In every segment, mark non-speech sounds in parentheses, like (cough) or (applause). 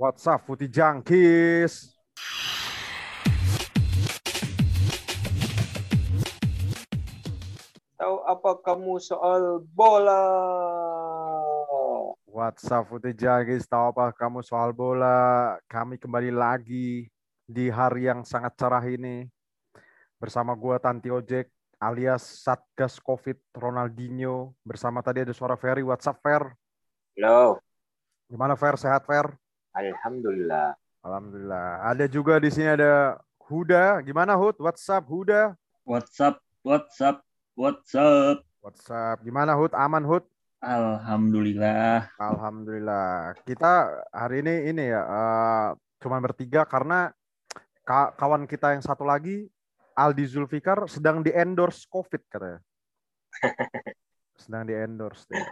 What's up, Putih Jangkis? Tahu apa kamu soal bola? What's up, Putih Jangkis? Tahu apa kamu soal bola? Kami kembali lagi di hari yang sangat cerah ini bersama gua Tanti Ojek alias Satgas Covid Ronaldinho bersama tadi ada suara Ferry. What's up, Fer? Halo. Gimana Fer? Sehat Fer? Alhamdulillah. Alhamdulillah. Ada juga di sini ada Huda. Gimana Hud? What's up Huda? What's up? What's up? What's up? What's up? Gimana Hud? Aman Hud? Alhamdulillah. Alhamdulillah. Kita hari ini ini ya uh, cuma bertiga karena ka kawan kita yang satu lagi Aldi Zulfikar sedang di endorse COVID katanya. (laughs) sedang di endorse. Deh.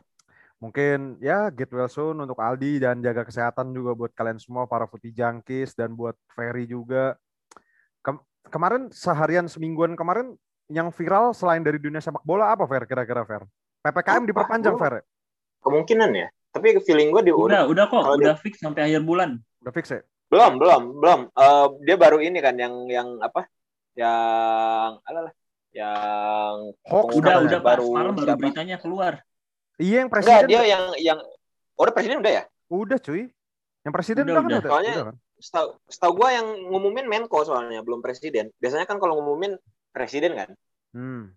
Mungkin ya get well soon untuk Aldi dan jaga kesehatan juga buat kalian semua para putih jangkis dan buat Ferry juga. Kem kemarin seharian semingguan kemarin yang viral selain dari dunia sepak bola apa Fer kira-kira Fer? PPKM diperpanjang Fer. Kemungkinan ya. Tapi feeling gue di udah udah kok udah di... fix sampai akhir bulan. Udah fix ya? Belum, belum, belum. Uh, dia baru ini kan yang yang apa? Yang alah yang hoax udah udah baru malam baru beritanya keluar. Iya yang presiden. Enggak, dia yang yang oh, udah presiden udah ya? Udah cuy. Yang presiden udah, udah, udah. kan Soalnya udah, kan? setahu setahu gua yang ngumumin Menko soalnya belum presiden. Biasanya kan kalau ngumumin presiden kan. Hmm.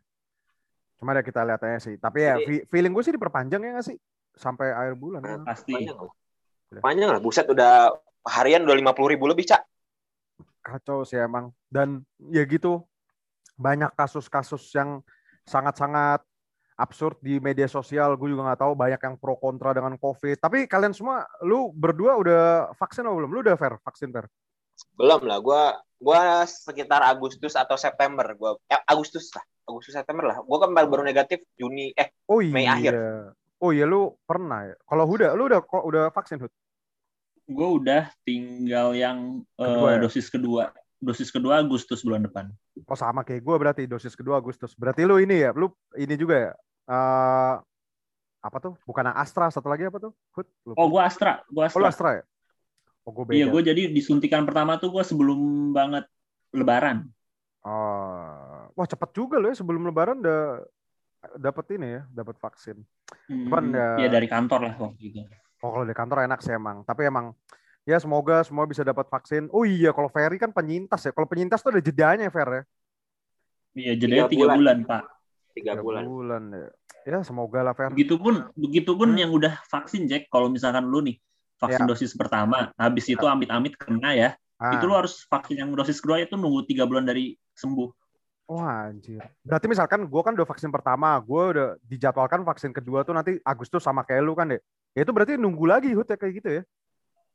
Cuma ya kita lihat aja sih. Tapi ya Jadi, feeling gue sih diperpanjang ya nggak sih sampai akhir bulan. Nah, pasti. Panjang lah. Panjang lah. Buset udah harian udah lima puluh ribu lebih cak. Kacau sih emang. Dan ya gitu banyak kasus-kasus yang sangat-sangat absurd di media sosial. Gue juga nggak tahu banyak yang pro kontra dengan COVID. Tapi kalian semua, lu berdua udah vaksin atau belum? Lu udah fair vaksin fair? Belum lah. Gue gua sekitar Agustus atau September. Gua eh, Agustus lah. Agustus September lah. Gue kan baru negatif Juni eh oh, iya. Mei akhir. Oh iya lu pernah ya. Kalau Huda, lu udah kok udah vaksin Hud? Gue udah tinggal yang kedua, uh, ya? dosis kedua. Dosis kedua Agustus bulan depan. Oh sama kayak gue berarti dosis kedua Agustus. Berarti lu ini ya, lu ini juga ya uh, apa tuh? Bukan Astra, satu lagi apa tuh? Hud, oh, gua Astra, gua Astra. Oh, Astra ya? Oh, gua beda. Iya, gua jadi disuntikan pertama tuh gua sebelum banget lebaran. Oh. Wah, cepet juga loh ya sebelum lebaran udah dapat ini ya, dapat vaksin. Hmm, Cuman ya, ya dari kantor lah waktu itu. Oh, kalau dari kantor enak sih emang. Tapi emang ya semoga semua bisa dapat vaksin. Oh iya, kalau Ferry kan penyintas ya. Kalau penyintas tuh ada jedanya Fer ya. Iya, jedanya tiga bulan, bulan Pak tiga bulan. bulan ya. Ya semoga lah Fer. Begitupun begitupun hmm. yang udah vaksin Jack. Kalau misalkan lu nih vaksin ya. dosis pertama, habis itu ya. amit-amit kena ya, ah. itu lu harus vaksin yang dosis kedua itu nunggu tiga bulan dari sembuh. Wah oh, anjir. Berarti misalkan gue kan udah vaksin pertama, gue udah dijadwalkan vaksin kedua tuh nanti Agustus sama kayak lu kan deh. Ya itu berarti nunggu lagi Hut ya kayak gitu ya?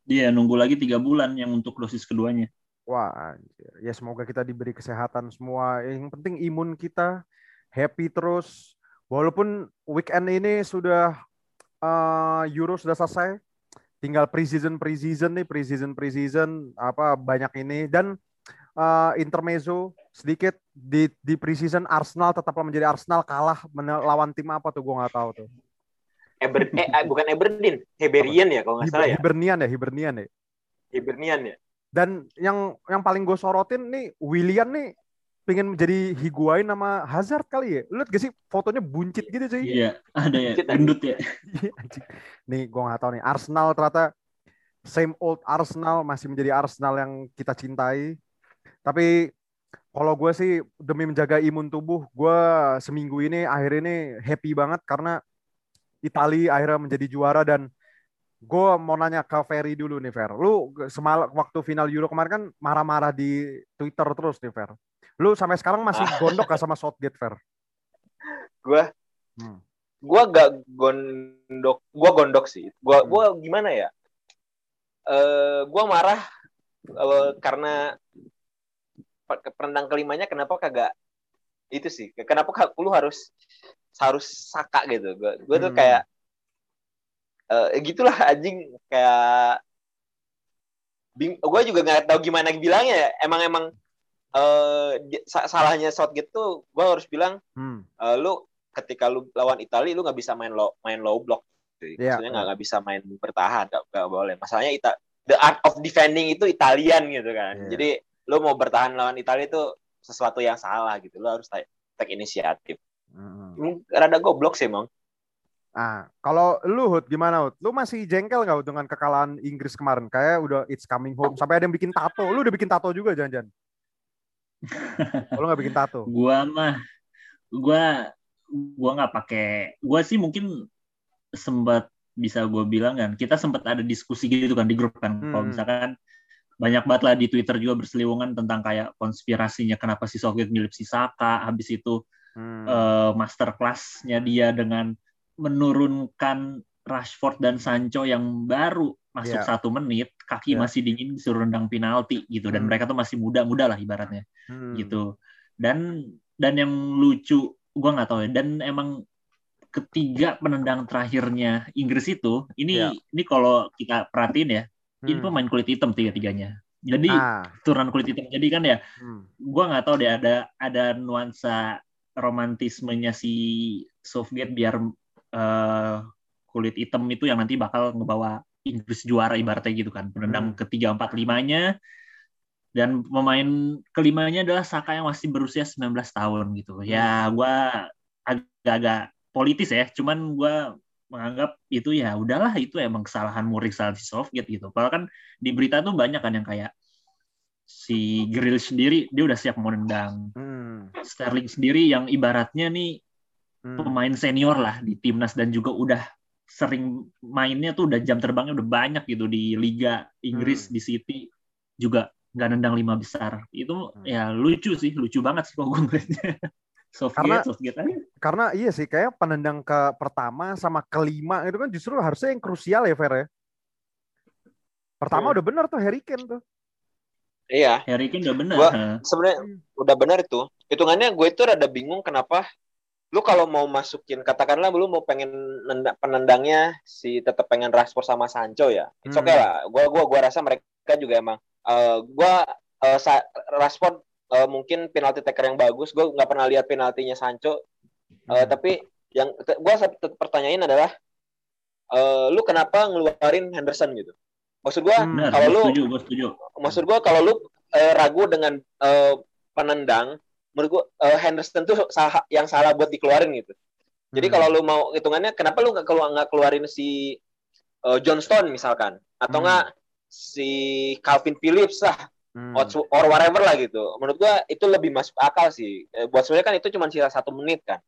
Iya nunggu lagi tiga bulan yang untuk dosis keduanya. Wah anjir. Ya semoga kita diberi kesehatan semua. Yang penting imun kita happy terus. Walaupun weekend ini sudah uh, Euro sudah selesai, tinggal preseason preseason nih preseason preseason apa banyak ini dan uh, intermezzo sedikit di di preseason Arsenal tetaplah menjadi Arsenal kalah melawan tim apa tuh gue nggak tahu tuh. Eber, eh, bukan Aberdeen, Hibernian ya kalau nggak salah ya. Hibernian ya, Hibernian ya. Hibernian ya. Dan yang yang paling gue sorotin nih William nih pengen menjadi Higuain nama Hazard kali ya. Lu liat gak sih fotonya buncit gitu cuy? Iya, ada ya, gendut ya. Iya, nih gue gak tahu nih. Arsenal ternyata same old Arsenal masih menjadi Arsenal yang kita cintai. Tapi kalau gue sih demi menjaga imun tubuh, gue seminggu ini akhir ini happy banget karena Italia akhirnya menjadi juara dan gue mau nanya ke Ferry dulu nih Fer. Lu semalam waktu final Euro kemarin kan marah-marah di Twitter terus nih Fer. Lu sampai sekarang masih gondok gak sama Southgate Fair? Gua hmm. gua gak gondok, gua gondok sih. Gua hmm. gua gimana ya? Uh, gua marah uh, karena perendang kelimanya kenapa kagak itu sih kenapa lu harus harus saka gitu gue gue tuh hmm. kayak uh, gitulah anjing kayak bing gue juga nggak tahu gimana bilangnya ya emang emang uh, salahnya Southgate tuh gue harus bilang hmm. uh, lu ketika lu lawan Italia lu nggak bisa main low main low block yeah, maksudnya nggak yeah. bisa main bertahan gak, gak boleh masalahnya Ita the art of defending itu Italian gitu kan. Yeah. Jadi lu mau bertahan lawan Italia itu sesuatu yang salah gitu. Lu harus take, take inisiatif. Mm-hmm. Rada goblok sih, Mang. Ah, kalau lu Hud gimana Hud? Lu masih jengkel nggak dengan kekalahan Inggris kemarin? Kayak udah it's coming home. Sampai ada yang bikin tato. Lu udah bikin tato juga jangan-jangan? Lu nggak bikin tato? (laughs) Gua mah, gua gua nggak pakai. Gua sih mungkin sempat bisa gue bilang kan kita sempat ada diskusi gitu kan di grup kan hmm. kalau misalkan banyak banget lah di Twitter juga berseliwungan tentang kayak konspirasinya kenapa si Soviet milih si Saka habis itu hmm. uh, master classnya dia dengan menurunkan Rashford dan Sancho yang baru masuk yeah. satu menit kaki yeah. masih dingin disuruh rendang penalti gitu dan hmm. mereka tuh masih muda-muda lah ibaratnya hmm. gitu dan dan yang lucu gue nggak tahu ya dan emang ketiga penendang terakhirnya Inggris itu ini yeah. ini kalau kita perhatiin ya hmm. ini pemain kulit hitam tiga tiganya jadi ah. turunan kulit hitam jadi kan ya hmm. gue nggak tahu deh ada ada nuansa romantismenya si Soviet biar uh, kulit hitam itu yang nanti bakal ngebawa Inggris juara ibaratnya gitu kan. Penendang hmm. ketiga empat limanya. Dan pemain kelimanya adalah Saka yang masih berusia 19 tahun gitu ya gue agak-agak politis ya. Cuman gue menganggap itu ya udahlah itu emang kesalahan Murik salah si Soviet gitu. Kalau kan di berita tuh banyak kan yang kayak si Grill sendiri dia udah siap mau nendang hmm. Sterling sendiri yang ibaratnya nih hmm. pemain senior lah di timnas dan juga udah sering mainnya tuh udah jam terbangnya udah banyak gitu di Liga Inggris hmm. di City juga nggak nendang lima besar itu hmm. ya lucu sih lucu banget sih kalau gue (laughs) Soviet, karena, Soviet aja. Karena iya sih, kayak penendang ke pertama sama kelima itu kan justru harusnya yang krusial ya, Fer ya. Pertama hmm. udah benar tuh Harry Kane tuh. Iya. Harry Kane udah benar. sebenarnya udah benar itu. Hitungannya gue itu rada bingung kenapa lu kalau mau masukin katakanlah lu mau pengen penendangnya si tetap pengen Rashford sama Sancho ya. It's hmm. okay lah. Gua gua gua rasa mereka juga emang uh, gua uh, Rashford uh, mungkin penalti taker yang bagus. Gue nggak pernah lihat penaltinya Sancho. Uh, hmm. Tapi yang gue pertanyain adalah, uh, lu kenapa ngeluarin Henderson gitu? Maksud gue hmm, kalau lu, setuju, setuju. maksud gue kalau lu uh, ragu dengan uh, penendang, menurut gue uh, Henderson tuh salah, yang salah buat dikeluarin gitu. Jadi hmm. kalau lu mau hitungannya, kenapa lu nggak keluar nggak keluarin si uh, John Stone misalkan, atau hmm. nggak hmm. si Calvin Phillips lah hmm. or whatever lah gitu. Menurut gua itu lebih masuk akal sih. Eh, buat sebenarnya kan itu cuma sisa satu menit kan.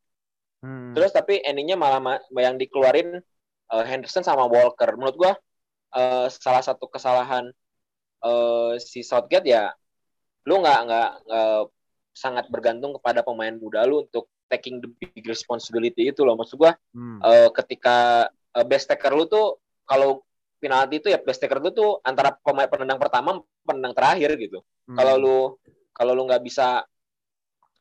Hmm. Terus tapi endingnya malah ma yang dikeluarin uh, Henderson sama Walker. Menurut gua uh, salah satu kesalahan uh, si Southgate ya, lu nggak nggak sangat bergantung kepada pemain muda lu untuk taking the big responsibility itu loh. Maksud gua hmm. uh, ketika uh, best taker lu tuh kalau penalti itu ya best taker itu tuh antara pemain penendang pertama penendang terakhir gitu. Hmm. Kalau lu kalau lu nggak bisa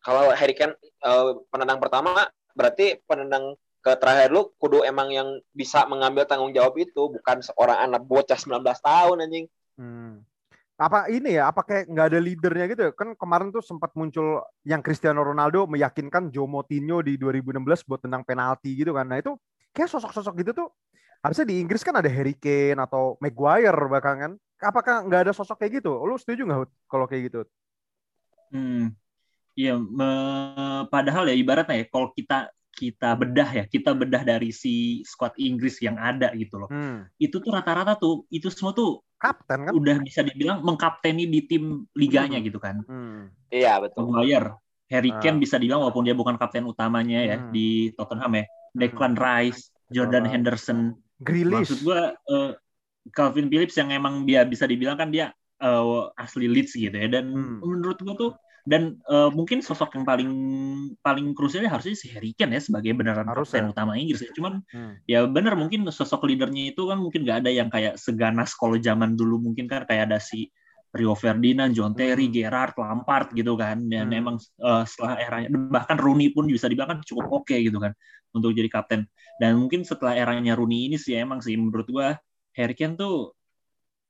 kalau Harry Kane uh, penendang pertama berarti penendang ke terakhir lu kudu emang yang bisa mengambil tanggung jawab itu bukan seorang anak bocah 19 tahun anjing. Hmm. Apa ini ya? Apa kayak nggak ada leadernya gitu? Ya? Kan kemarin tuh sempat muncul yang Cristiano Ronaldo meyakinkan Joe Moutinho di 2016 buat tendang penalti gitu kan. Nah itu kayak sosok-sosok gitu tuh harusnya di Inggris kan ada Harry Kane atau Maguire bahkan kan. Apakah nggak ada sosok kayak gitu? Lu setuju nggak kalau kayak gitu? Hmm, iya. Padahal ya ibaratnya ya kalau kita kita bedah ya, kita bedah dari si squad Inggris yang ada gitu loh. Hmm. Itu tuh rata-rata tuh itu semua tuh kapten kan? Udah bisa dibilang mengkapteni di tim liganya hmm. gitu kan. Hmm. Iya betul. Maguire, Harry ah. Kane bisa dibilang walaupun dia bukan kapten utamanya ya hmm. di Tottenham ya. Declan hmm. Rice, Jordan oh. Henderson, Grilis. Maksud gue uh, Calvin Phillips yang emang dia bisa dibilang kan dia uh, asli Leeds gitu ya dan hmm. menurut gue tuh dan uh, mungkin sosok yang paling paling krusialnya harusnya si Harry Kane ya sebagai beneran Harus kapten ya. utama Inggris ya. Cuman hmm. ya bener mungkin sosok leadernya itu kan mungkin gak ada yang kayak seganas kalau zaman dulu mungkin kan kayak ada si Rio Ferdinand, John Terry, hmm. Gerrard, Lampard gitu kan dan hmm. emang uh, setelah eranya bahkan Rooney pun bisa dibilang kan cukup oke okay, gitu kan untuk jadi kapten dan mungkin setelah eranya Rooney ini sih emang sih menurut gua Harry Kane tuh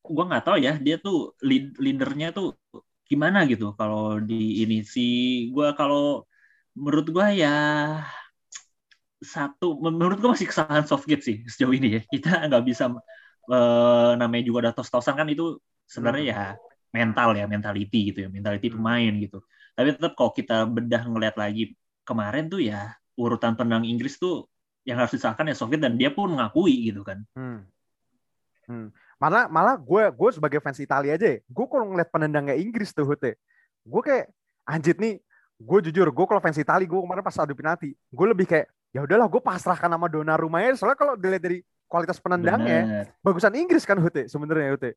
gua nggak tahu ya dia tuh lead, leadernya tuh gimana gitu kalau di ini sih gua kalau menurut gua ya satu menurut gua masih kesalahan Southgate sih sejauh ini ya kita nggak bisa uh, namanya juga udah tos-tosan kan itu sebenarnya ya mental ya mentality gitu ya mentality hmm. pemain gitu tapi tetap kalau kita bedah ngeliat lagi kemarin tuh ya urutan penendang Inggris tuh yang harus disahkan ya Soviet dan dia pun mengakui gitu kan hmm. Hmm. Malah malah gue gue sebagai fans Italia aja gue kalau ngeliat penendangnya Inggris tuh Hute. Gue kayak anjir nih gue jujur gue kalau fans Italia gue kemarin pas adu penalti gue lebih kayak ya udahlah gue pasrahkan nama Donnarumma ya soalnya kalau dilihat dari kualitas penendangnya Bener. bagusan Inggris kan Hute sebenarnya Hute.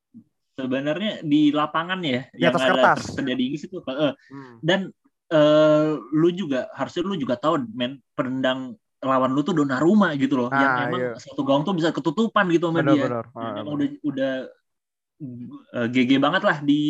Sebenarnya di lapangan ya di yang ada tersedia di Inggris itu uh, hmm. dan uh, lu juga harusnya lu juga tahu men penendang lawan lu tuh Donnarumma gitu loh ah, yang emang iya. satu gawang tuh bisa ketutupan gitu sama bener, dia bener. Ah, emang udah udah uh, GG banget lah di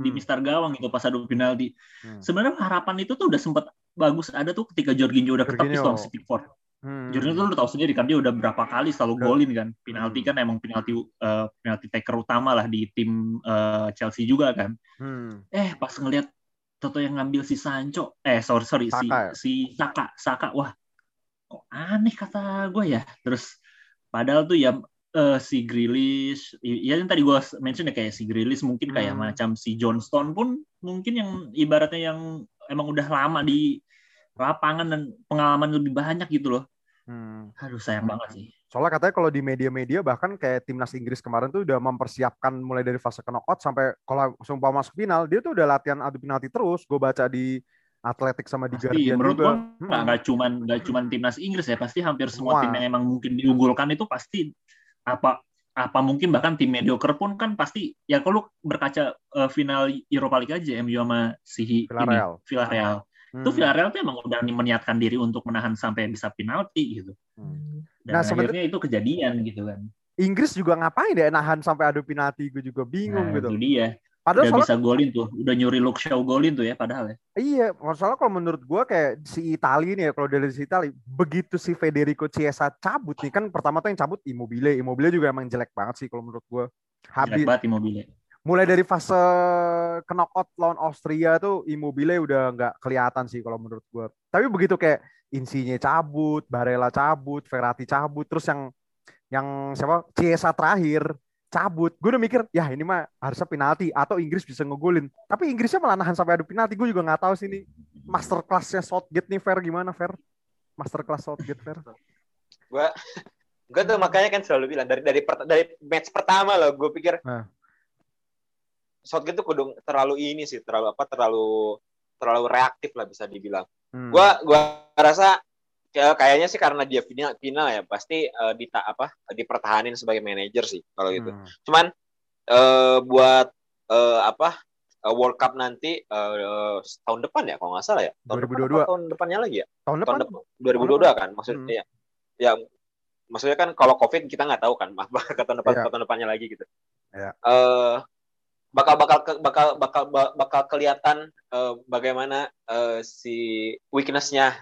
di hmm. Mister Gawang gitu pas adu penalti. Hmm. Sebenarnya harapan itu tuh udah sempat bagus ada tuh ketika Jorginho udah ketepis sama Pickford. Hmm. Jorginho tuh udah tahu sendiri kan dia udah berapa kali selalu golin kan. Penalti hmm. kan emang penalti uh, penalti taker utama lah di tim uh, Chelsea juga kan. Hmm. Eh pas ngelihat Toto yang ngambil si Sancho, eh sorry sorry Saka, si ya? si Saka, Saka, wah kok aneh kata gue ya. Terus padahal tuh ya uh, si Grilis, ya yang tadi gue mention ya kayak si Grilis mungkin kayak hmm. macam si Johnston pun mungkin yang ibaratnya yang emang udah lama di lapangan dan pengalaman lebih banyak gitu loh. Hmm. Aduh sayang hmm. banget sih. Soalnya katanya kalau di media-media bahkan kayak timnas Inggris kemarin tuh udah mempersiapkan mulai dari fase knockout sampai kalau sumpah masuk final dia tuh udah latihan adu penalti terus. Gue baca di Atletik sama di pasti, Guardian menurut juga. Gua, hmm. nggak cuman nggak cuman timnas Inggris ya pasti hampir semua Wah. tim yang emang mungkin diunggulkan itu pasti apa apa mungkin bahkan tim mediocre pun kan pasti ya kalau berkaca uh, final Europa League aja MU sama si Villarreal. ini Villarreal. Hmm. Itu Villarreal tuh emang udah meniatkan diri untuk menahan sampai bisa penalti gitu. Hmm. Dan nah, akhirnya itu kejadian gitu kan. Inggris juga ngapain ya nahan sampai adu penalti gue juga bingung nah, gitu. Itu dia. Padahal udah soalnya, bisa golin tuh, udah nyuri look show golin tuh ya padahal ya. Iya, masalah kalau menurut gue kayak si Itali nih ya, kalau dari si Itali, begitu si Federico Chiesa cabut nih, kan pertama tuh yang cabut Immobile, Immobile juga emang jelek banget sih kalau menurut gue. Habis, jelek banget Immobile. Mulai dari fase knockout lawan Austria tuh Immobile udah nggak kelihatan sih kalau menurut gue. Tapi begitu kayak Insigne cabut, Barella cabut, Verratti cabut, terus yang yang siapa Chiesa terakhir cabut. Gue udah mikir, ya ini mah harusnya penalti atau Inggris bisa ngegolin. Tapi Inggrisnya malah nahan sampai adu penalti. Gue juga nggak tahu sih ini master classnya Southgate nih Fair gimana Fair? Master class Southgate Fair. gue gue tuh makanya kan selalu bilang dari dari dari match pertama loh gue pikir nah. Southgate tuh kudu terlalu ini sih terlalu apa terlalu terlalu reaktif lah bisa dibilang. Hmm. Gue gua rasa kayaknya sih karena dia final final ya pasti uh, di apa dipertahanin sebagai manajer sih kalau gitu. Hmm. Cuman uh, buat uh, apa uh, World Cup nanti uh, tahun depan ya kalau nggak salah ya. Tahun 2022. Depan, tahun depannya lagi ya. Tahun depan. Tahun depan 2022 kan maksudnya hmm. ya. Ya maksudnya kan kalau Covid kita nggak tahu kan, (laughs) ke tahun depan yeah. tahun depannya lagi gitu. Yeah. Uh, bakal bakal bakal bakal bakal kelihatan uh, bagaimana uh, si weaknessnya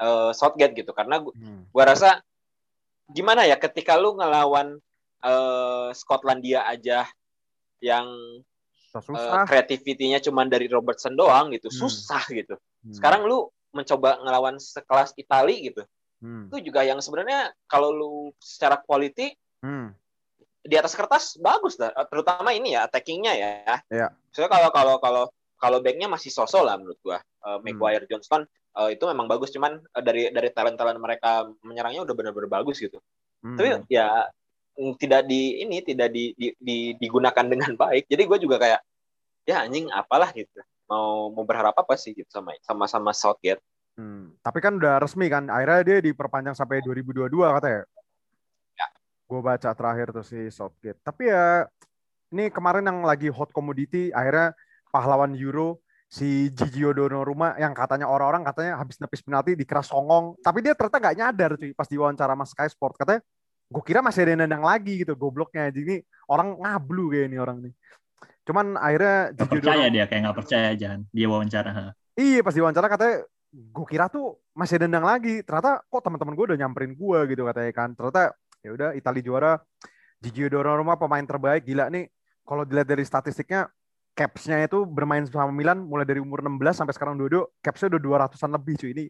uh, Southgate gitu karena gua, hmm. gua rasa gimana ya ketika lu ngelawan uh, Skotlandia aja yang uh, kreativitinya cuma dari Robertson doang gitu hmm. susah gitu hmm. sekarang lu mencoba ngelawan sekelas Itali gitu hmm. itu juga yang sebenarnya kalau lu secara quality hmm. di atas kertas bagus lah terutama ini ya attackingnya ya yeah. soalnya kalau kalau kalau kalau backnya masih sosok lah menurut gua uh, Maguire hmm. Johnston uh, itu memang bagus cuman uh, dari dari talent talent mereka menyerangnya udah benar-benar bagus gitu. Hmm. tapi ya mm, tidak di ini tidak di, di, di digunakan dengan (laughs) baik. Jadi gue juga kayak ya anjing apalah gitu. Mau mau berharap apa sih? Gitu sama sama sama Southgate. Hmm. tapi kan udah resmi kan akhirnya dia diperpanjang sampai 2022 katanya. Ya. Gue baca terakhir tuh si Southgate. Tapi ya ini kemarin yang lagi hot commodity akhirnya pahlawan Euro si Gigi Donnarumma yang katanya orang-orang katanya habis nepis penalti dikeras songong. Tapi dia ternyata nggak nyadar cuy pas diwawancara mas Sky Sport katanya gue kira masih ada yang nendang lagi gitu gobloknya. Jadi ini orang ngablu kayak ini orang nih. Cuman akhirnya gak percaya dia kayak nggak percaya jangan. Dia wawancara iya pas diwawancara katanya gue kira tuh masih nendang lagi. Ternyata kok teman-teman gue udah nyamperin gue gitu katanya kan. Ternyata ya udah Italia juara. Gigi Donnarumma pemain terbaik gila nih. Kalau dilihat dari statistiknya capsnya itu bermain sama Milan mulai dari umur 16 sampai sekarang dua capsnya udah 200-an lebih cuy ini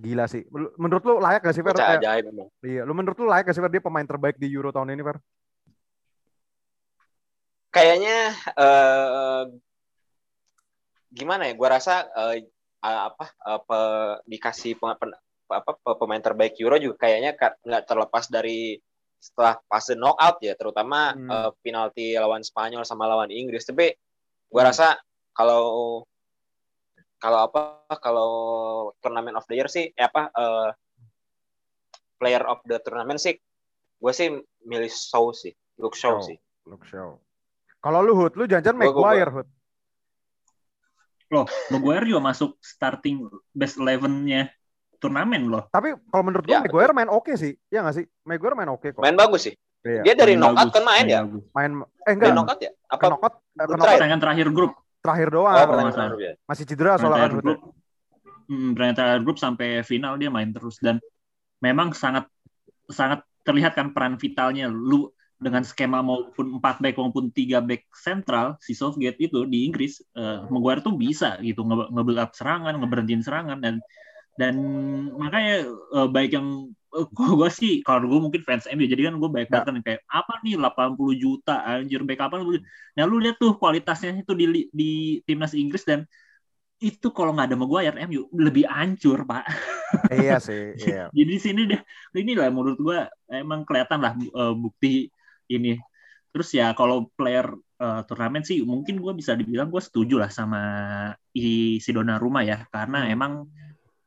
gila sih menurut lu layak gak sih Fer? Kayak, ajaib Iya, lu menurut lu layak gak sih Fer dia pemain terbaik di Euro tahun ini Fer? kayaknya uh, gimana ya? Gua rasa uh, apa uh, pe, dikasih pe, pe, apa pemain terbaik Euro juga kayaknya nggak terlepas dari setelah fase knockout ya, terutama hmm. uh, penalti lawan Spanyol sama lawan Inggris. Tapi gua hmm. rasa kalau kalau apa kalau turnamen of the year sih eh, apa uh, player of the tournament sih gue sih milih Shaw sih Luke Shaw oh, sih. Luke Shaw. Kalau lu Hood lu jangan Maguire Hood? Loh Maguire juga masuk starting best eleven-nya turnamen loh. Tapi kalau menurut gue ya, Maguire main oke okay sih ya nggak sih? Maguire main oke okay kok. Main bagus sih Iya. Dia dari knockout bagus, kan main, ya? Bagus. Main eh enggak. Dari knockout ya? Apa knockout? Pertandingan terakhir grup. Terakhir doang. Oh, ya. Masih cedera soalnya kan. Grup, hmm, terakhir grup sampai final dia main terus dan memang sangat sangat terlihat kan peran vitalnya lu dengan skema maupun empat back maupun tiga back sentral si Southgate itu di Inggris uh, Maguire tuh bisa gitu nge, nge up serangan ngeberhentiin serangan dan dan makanya uh, baik yang uh, gue sih kalau gue mungkin fans MU jadi kan gue baik banget kayak apa nih 80 juta anjir back apa nah lu lihat tuh kualitasnya itu di di timnas Inggris dan itu kalau nggak ada Maguire MU lebih hancur pak. (laughs) Iya sih. Iya. (laughs) Jadi di sini deh ini lah menurut gue emang kelihatan lah uh, bukti ini. Terus ya kalau player uh, turnamen sih mungkin gue bisa dibilang gue setuju lah sama si Donnarumma ya karena hmm. emang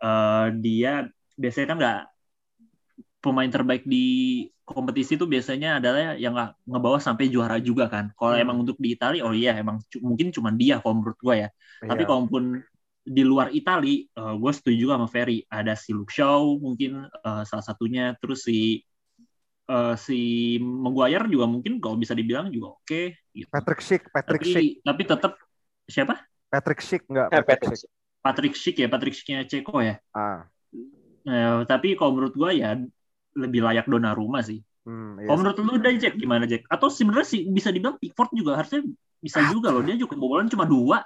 uh, dia biasanya kan nggak pemain terbaik di kompetisi itu biasanya adalah yang nggak ngebawa sampai juara juga kan. Kalau hmm. emang untuk di Italia, oh iya emang mungkin cuma dia kalau menurut gue ya. Iya. Tapi kalaupun di luar Italia, uh, gue setuju juga sama Ferry. Ada si Luke Shaw mungkin uh, salah satunya, terus si uh, si Maguire juga mungkin kalau bisa dibilang juga oke. Okay, gitu. Patrick Schick, Patrick tapi, Schick. Tapi tetap siapa? Patrick Schick nggak? Patrick, Patrick Schick. Patrick Schick ya, Patrick Schicknya Ceko ya. Ah. Uh, tapi kalau menurut gue ya lebih layak Donnarumma sih. Hmm, iya Kalau menurut lu udah Jack gimana Jack? Atau sebenarnya sih bisa dibilang Pickford juga harusnya bisa juga loh dia juga kebobolan cuma dua.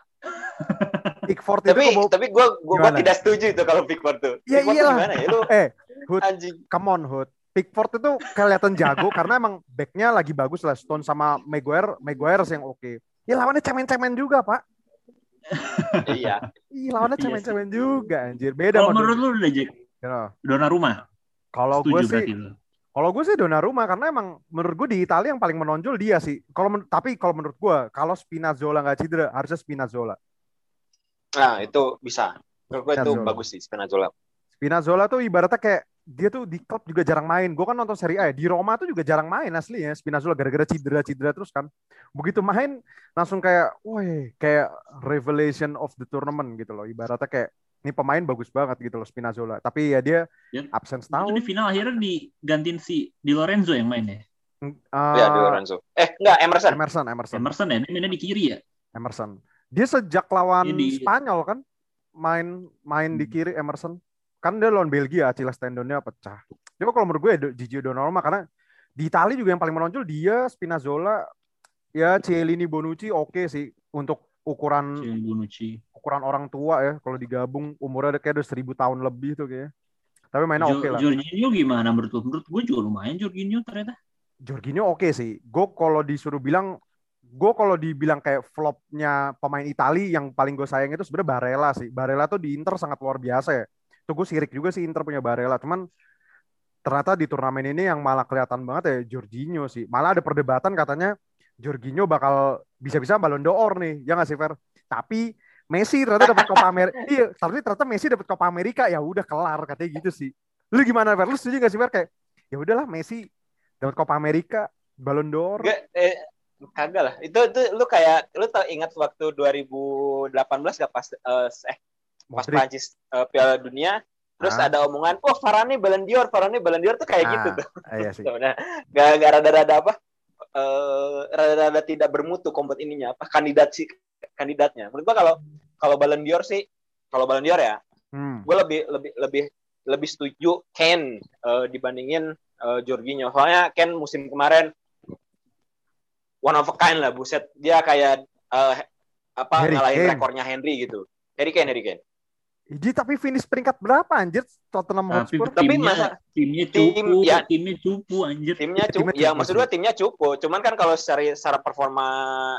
Pickford itu tapi kebol... tapi gue gue tidak setuju itu kalau Pickford tuh. Ya Pickford iya. Gimana ya lu? Eh, Hood, anjing. Come on Hood. Pickford itu kelihatan jago karena emang backnya lagi bagus lah Stone sama Maguire Maguire yang oke. Okay. Ya lawannya cemen-cemen juga pak. (laughs) iya. Iya lawannya iya cemen-cemen juga anjir. Beda. Kalau menurut lu udah Jack? Donnarumma. Kalau gue sih, kalau gue sih Donnarumma karena emang menurut gue di Italia yang paling menonjol dia sih. Kalau tapi kalau menurut gue kalau Spinazzola nggak cedera harusnya Spinazzola. Nah itu bisa. Menurut gue itu bagus sih Spinazzola. Spinazzola tuh ibaratnya kayak dia tuh di klub juga jarang main. Gue kan nonton Serie A ya. Di Roma tuh juga jarang main asli ya. Spinazzola gara-gara cedera-cedera terus kan. Begitu main langsung kayak, wah kayak revelation of the tournament gitu loh. Ibaratnya kayak ini pemain bagus banget gitu loh Spinazzola. Tapi ya dia ya, absen setahun. Itu di final akhirnya digantiin si Di Lorenzo yang main ya? Uh, ya Di Lorenzo. Eh enggak Emerson. Emerson, Emerson. Emerson ya, ini mainnya di kiri ya? Emerson. Dia sejak lawan di... Spanyol kan main main hmm. di kiri Emerson. Kan dia lawan Belgia, Achilles tendonnya pecah. Cuma kalau menurut gue ya Gigi Donnarumma karena di Italia juga yang paling menonjol dia Spinazzola ya Cielini Bonucci oke okay sih untuk ukuran Bonucci. ukuran orang tua ya kalau digabung umurnya ada kayak udah seribu tahun lebih tuh kayak tapi mainnya oke okay lah. Jorginho gimana menurut lu menurut gue juga lumayan Jorginho ternyata. Jorginho oke okay sih. Gue kalau disuruh bilang gue kalau dibilang kayak flopnya pemain Itali yang paling gue sayang itu sebenarnya Barella sih. Barella tuh di Inter sangat luar biasa ya tuh gue sirik juga sih Inter punya Barella cuman ternyata di turnamen ini yang malah kelihatan banget ya Jorginho sih malah ada perdebatan katanya Jorginho bakal bisa-bisa Ballon d'Or nih ya nggak sih Fer tapi Messi ternyata dapat Copa Amerika. (laughs) iya, tapi ternyata Messi dapat Copa Amerika ya udah kelar katanya gitu sih. Lu gimana Fer? Lu setuju gak sih Fer kayak ya udahlah Messi dapat Copa Amerika, Ballon d'Or. Eh, kagak lah. Itu itu lu kayak lu tau ingat waktu 2018 gak pas uh, eh pas Prancis uh, Piala Dunia Terus ah. ada omongan, oh Varane Ballon d'Or, Varane Ballon d'Or tuh kayak ah, gitu tuh. Iya sih. (laughs) nah, gak, gak rada-rada apa, uh, rada-rada tidak bermutu kompet ininya, apa kandidat sih kandidatnya. Menurut gua kalau kalau Ballon d'Or sih, kalau Ballon d'Or ya, hmm. gue lebih lebih lebih lebih setuju Ken uh, dibandingin uh, Jorginho. Soalnya Ken musim kemarin one of a kind lah, buset. Dia kayak uh, apa Harry ngalahin Kane. rekornya Henry gitu. Harry Kane, Harry Kane. Jadi tapi finish peringkat berapa anjir Tottenham Hotspur? Tapi, timnya, masa timnya cupu, tim, ya, timnya cupu anjir. Timnya cupu. ya maksud gua timnya cupu. Cuman kan kalau secara secara performa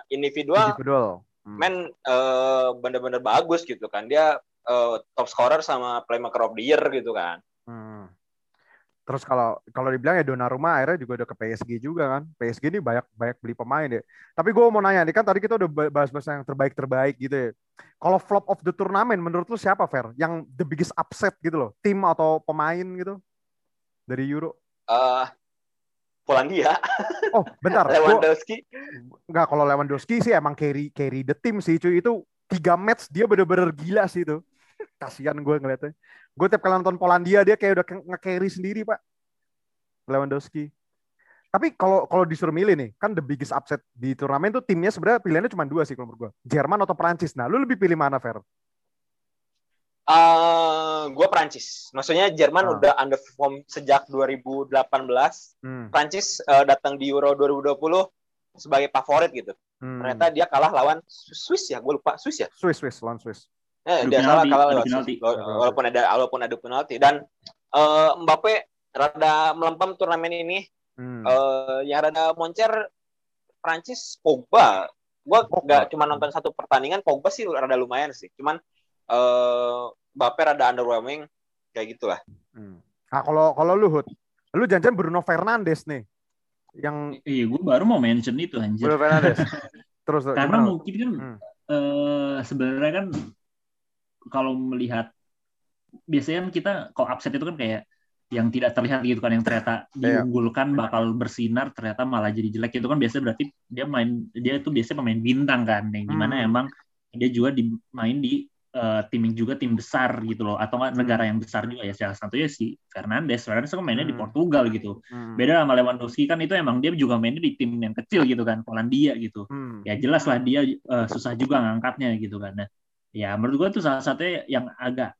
individual, individual. Hmm. men uh, bener-bener bagus gitu kan. Dia uh, top scorer sama playmaker of the year gitu kan. Terus kalau kalau dibilang ya Donnarumma akhirnya juga udah ke PSG juga kan. PSG ini banyak banyak beli pemain ya. Tapi gue mau nanya nih kan tadi kita udah bahas-bahas yang terbaik-terbaik gitu ya. Kalau flop of the tournament menurut lu siapa Fer? Yang the biggest upset gitu loh, tim atau pemain gitu dari Euro? Uh, Polandia. Oh, bentar. (laughs) Lewandowski. Enggak, kalau Lewandowski sih emang carry carry the team sih cuy. Itu tiga match dia bener-bener gila sih itu. Kasihan gue ngeliatnya. Gue tiap kali nonton Polandia dia kayak udah nge-carry sendiri pak. Lewandowski. Tapi kalau kalau disuruh milih nih, kan the biggest upset di turnamen tuh timnya sebenarnya pilihannya cuma dua sih kalau menurut gue. Jerman atau Perancis. Nah, lu lebih pilih mana, Fer? Uh, eh, gue Perancis. Maksudnya Jerman uh. udah underperform sejak 2018. Hmm. Perancis uh, datang di Euro 2020 sebagai favorit gitu. Hmm. Ternyata dia kalah lawan Swiss ya, gue lupa Swiss ya. Swiss, Swiss, lawan Swiss. Eh, dia salah kalah lewat penalti. Walaupun ada walaupun ada penalti dan uh, Mbappe rada melempem turnamen ini. Hmm. Uh, yang rada moncer Prancis Pogba. Gua nggak cuma nonton satu pertandingan Pogba sih rada lumayan sih. Cuman uh, Mbappe rada underwhelming kayak gitulah. Hmm. Nah, kalau kalau lu Hud, lu janjian Bruno Fernandes nih. Yang iya, gue baru mau mention itu anjir. Bruno Fernandes. (laughs) Terus karena gimana? mungkin kan hmm. uh, sebenarnya kan kalau melihat biasanya kan kita kalau upset itu kan kayak yang tidak terlihat gitu kan yang ternyata iya. diunggulkan bakal bersinar ternyata malah jadi jelek itu kan biasanya berarti dia main dia itu biasanya pemain bintang kan yang gimana hmm. emang dia juga dimain di uh, tim yang juga tim besar gitu loh atau nggak negara yang besar juga ya salah satunya si Fernandes Fernandes kan mainnya hmm. di Portugal gitu hmm. beda sama Lewandowski kan itu emang dia juga mainnya di tim yang kecil gitu kan Polandia gitu hmm. ya jelas lah dia uh, susah juga ngangkatnya gitu kan nah, ya menurut gue tuh salah satunya yang agak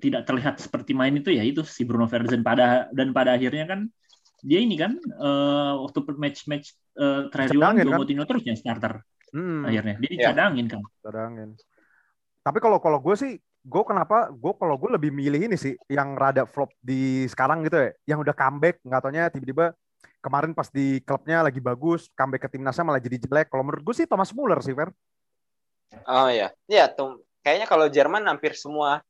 tidak terlihat seperti main itu ya itu si Bruno Fernandes. Pada dan pada akhirnya kan dia ini kan uh, waktu match-match uh, terakhir juga kan? Coutinho terus ya starter hmm. akhirnya. Dia iya. dicadangin ya. kan. Cadangin tapi kalau kalau gue sih gue kenapa gue kalau gue lebih milih ini sih yang rada flop di sekarang gitu ya. Yang udah comeback nggak taunya tiba-tiba kemarin pas di klubnya lagi bagus comeback ke timnasnya malah jadi jelek. Kalau menurut gue sih Thomas Muller sih Fer Oh iya, iya tuh kayaknya kalau Jerman hampir semua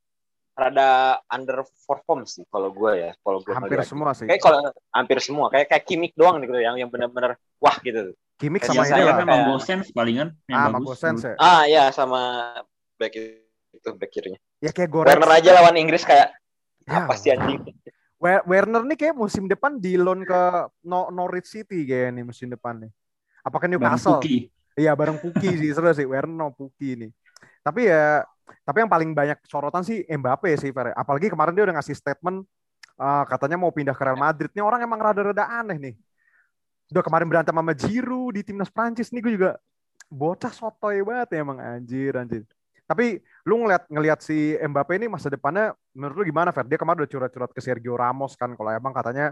rada underperform sih kalau gue ya, kalau gue hampir semua sih. Kayak kalau hampir semua, kayak kayak Kimik doang gitu yang yang benar-benar wah gitu. Kimik sama ini lah. Memang Gosens palingan yang ah, bagus. Gosens ya. Ah iya sama back itu back kirinya. Ya kayak Goretzka. Werner aja lawan Inggris kayak ya. apa sih anjing. Werner nih kayak musim depan di loan ke Norwich City kayak nih musim depan nih. Apakah Newcastle? Iya bareng Puki sih seru sih Werner Puki ini. Tapi ya tapi yang paling banyak sorotan sih Mbappe sih Fer. Apalagi kemarin dia udah ngasih statement uh, katanya mau pindah ke Real Madrid. Ini orang emang rada-rada aneh nih. Udah kemarin berantem sama Giroud di timnas Prancis nih gue juga bocah sotoy banget ya emang anjir anjir. Tapi lu ngeliat ngeliat si Mbappe ini masa depannya menurut lu gimana Fer? Dia kemarin udah curhat-curhat ke Sergio Ramos kan kalau emang katanya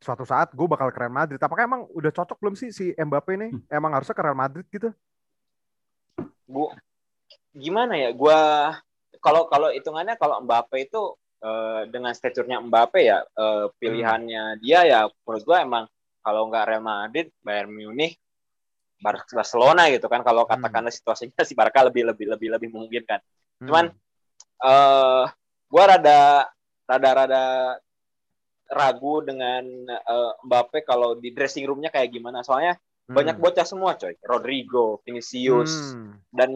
suatu saat gue bakal ke Real Madrid. Apakah emang udah cocok belum sih si Mbappe ini? Hmm. Emang harusnya ke Real Madrid gitu? Bu, gimana ya? Gue kalau kalau hitungannya kalau Mbappe itu uh, dengan staturnya Mbappe ya uh, pilihannya hmm. dia ya menurut gue emang kalau nggak Real Madrid, Bayern Munich, Barcelona gitu kan kalau hmm. katakanlah situasinya si Barca lebih lebih lebih lebih memungkinkan. Hmm. Cuman uh, gue rada rada rada ragu dengan uh, Mbappe kalau di dressing roomnya kayak gimana soalnya hmm. banyak bocah semua coy Rodrigo Vinicius hmm. dan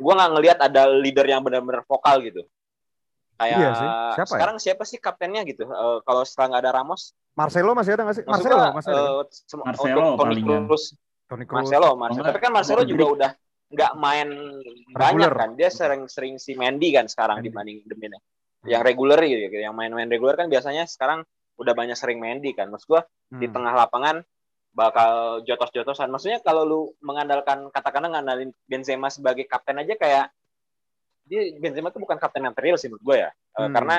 gua nggak ngelihat ada leader yang benar-benar vokal gitu kayak iya sih. Siapa ya? sekarang ya? siapa sih kaptennya gitu uh, kalau setelah nggak ada Ramos Marcelo masih ada nggak sih Marcelo masih ada. Uh, Marcelo Toni Kroos Toni Kroos Marcelo Marcelo tapi kan Marcelo juga udah nggak main Regular. banyak kan dia sering-sering si Mendy kan sekarang Mendy. dibanding Demina yang reguler gitu yang main-main reguler kan biasanya sekarang udah banyak sering Mendy kan. Maksud gua hmm. di tengah lapangan bakal jotos-jotosan. Maksudnya kalau lu mengandalkan katakanlah ngandalin Benzema sebagai kapten aja kayak dia Benzema tuh bukan kapten yang real sih menurut gue ya. Eh, hmm. karena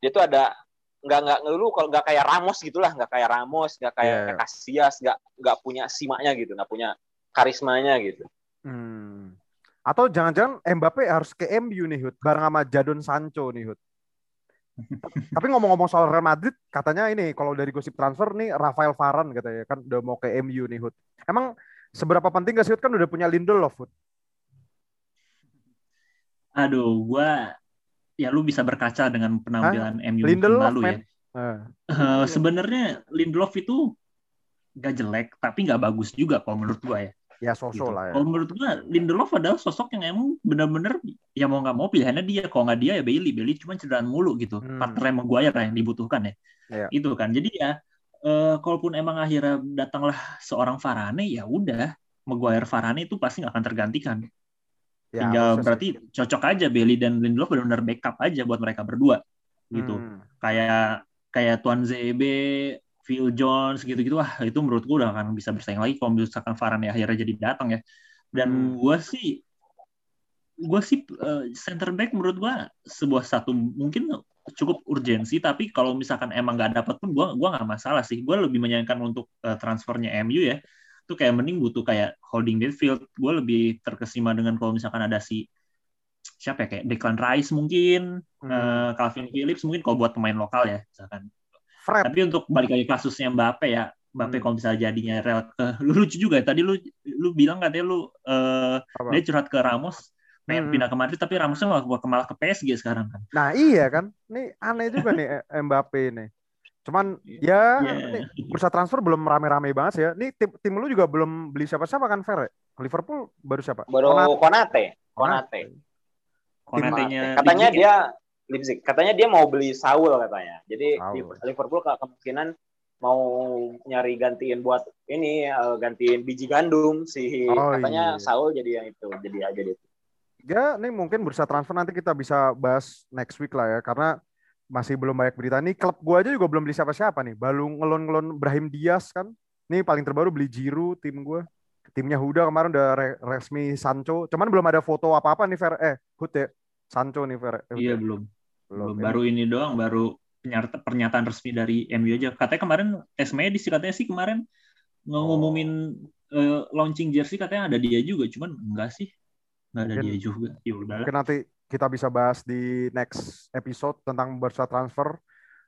dia tuh ada nggak nggak lu kalau nggak kayak Ramos gitulah, nggak kayak Ramos, nggak kayak yeah. Casillas, nggak nggak punya simaknya gitu, nggak punya karismanya gitu. Hmm. Atau jangan-jangan Mbappe harus ke MU nih, Hud, bareng sama Jadon Sancho nih, Hud. Tapi ngomong-ngomong soal Real Madrid, katanya ini kalau dari gosip transfer nih Rafael Varane katanya kan udah mau ke MU nih, Hud. Emang seberapa penting gak sih Hud kan udah punya Lindelof, Hud? Aduh, gua ya lu bisa berkaca dengan penampilan Hah? MU Lindelof, lalu ya. Uh. Uh, Sebenarnya Lindelof itu gak jelek, tapi gak bagus juga kalau menurut gua ya. Ya sosok gitu. lah ya. Kalau menurut gua Lindelof adalah sosok yang emang bener-bener ya mau nggak mau pilihannya dia. Kalau nggak dia ya Bailey. Bailey cuma cederaan mulu gitu. Hmm. Partner emang ya yang dibutuhkan ya. ya. Itu kan. Jadi ya uh, kalaupun emang akhirnya datanglah seorang Varane ya udah Maguire Varane itu pasti nggak akan tergantikan. Ya, Tinggal berarti sih. cocok aja Bailey dan Lindelof benar-benar backup aja buat mereka berdua gitu. Hmm. Kayak kayak Tuan ZB Phil Jones gitu-gitu. Wah itu menurut gue udah akan bisa bersaing lagi kalau misalkan Varane akhirnya jadi datang ya. Dan hmm. gue sih gue sih uh, center back menurut gue sebuah satu mungkin cukup urgensi. Tapi kalau misalkan emang nggak dapat pun gue gua nggak masalah sih. Gue lebih menyayangkan untuk uh, transfernya MU ya. Itu kayak mending butuh kayak holding midfield. Gue lebih terkesima dengan kalau misalkan ada si siapa ya kayak Declan Rice mungkin hmm. uh, Calvin Phillips mungkin kalau buat pemain lokal ya misalkan Fred. Tapi untuk balik lagi kasusnya Mbappe ya, Mbappe hmm. kalau misalnya jadinya rel ke lu lucu juga ya. Tadi lu lu bilang katanya lu uh, dia curhat ke Ramos pengen hmm. pindah ke Madrid tapi Ramosnya malah, malah ke PSG sekarang kan. Nah, iya kan. Ini aneh juga nih (laughs) eh, Mbappe ini. Cuman ya yeah. bursa transfer belum rame-rame banget sih ya. Nih tim, tim lu juga belum beli siapa-siapa kan Fer? Liverpool baru siapa? Baru Konate. Konate. Konate. Konate. Katanya dia Leipzig. Katanya dia mau beli Saul katanya. Jadi Saul. Liverpool kemungkinan mau nyari gantiin buat ini uh, gantiin biji gandum si oh, katanya iya. Saul jadi yang itu jadi aja itu. Ya, ini mungkin bursa transfer nanti kita bisa bahas next week lah ya karena masih belum banyak berita nih. Klub gua aja juga belum beli siapa-siapa nih. Baru ngelon-ngelon Brahim Diaz kan. Nih paling terbaru beli Jiru tim gua. Timnya Huda kemarin udah re resmi Sancho. Cuman belum ada foto apa-apa nih Fer. Eh, Hud ya. Sancho nih Fer. Eh, iya, belum. Belum, ya. baru ini doang, baru pernyataan resmi dari MU aja. Katanya kemarin tes medis katanya sih kemarin ngumumin uh, launching jersey katanya ada dia juga, cuman enggak sih. Enggak ada mungkin, dia juga. Ya udahlah. Mungkin nanti kita bisa bahas di next episode tentang bursa transfer.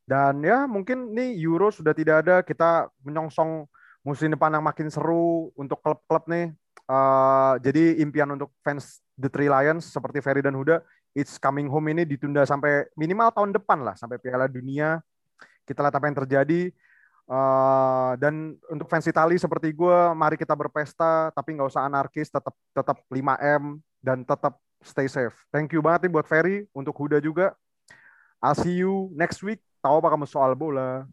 Dan ya mungkin nih Euro sudah tidak ada, kita menyongsong musim depan yang makin seru untuk klub-klub nih. Uh, jadi impian untuk fans The Three Lions seperti Ferry dan Huda It's Coming Home ini ditunda sampai minimal tahun depan lah, sampai Piala Dunia. Kita lihat apa yang terjadi. Uh, dan untuk fans Itali seperti gue, mari kita berpesta, tapi nggak usah anarkis, tetap tetap 5M dan tetap stay safe. Thank you banget nih buat Ferry, untuk Huda juga. I'll see you next week. Tahu apa kamu soal bola?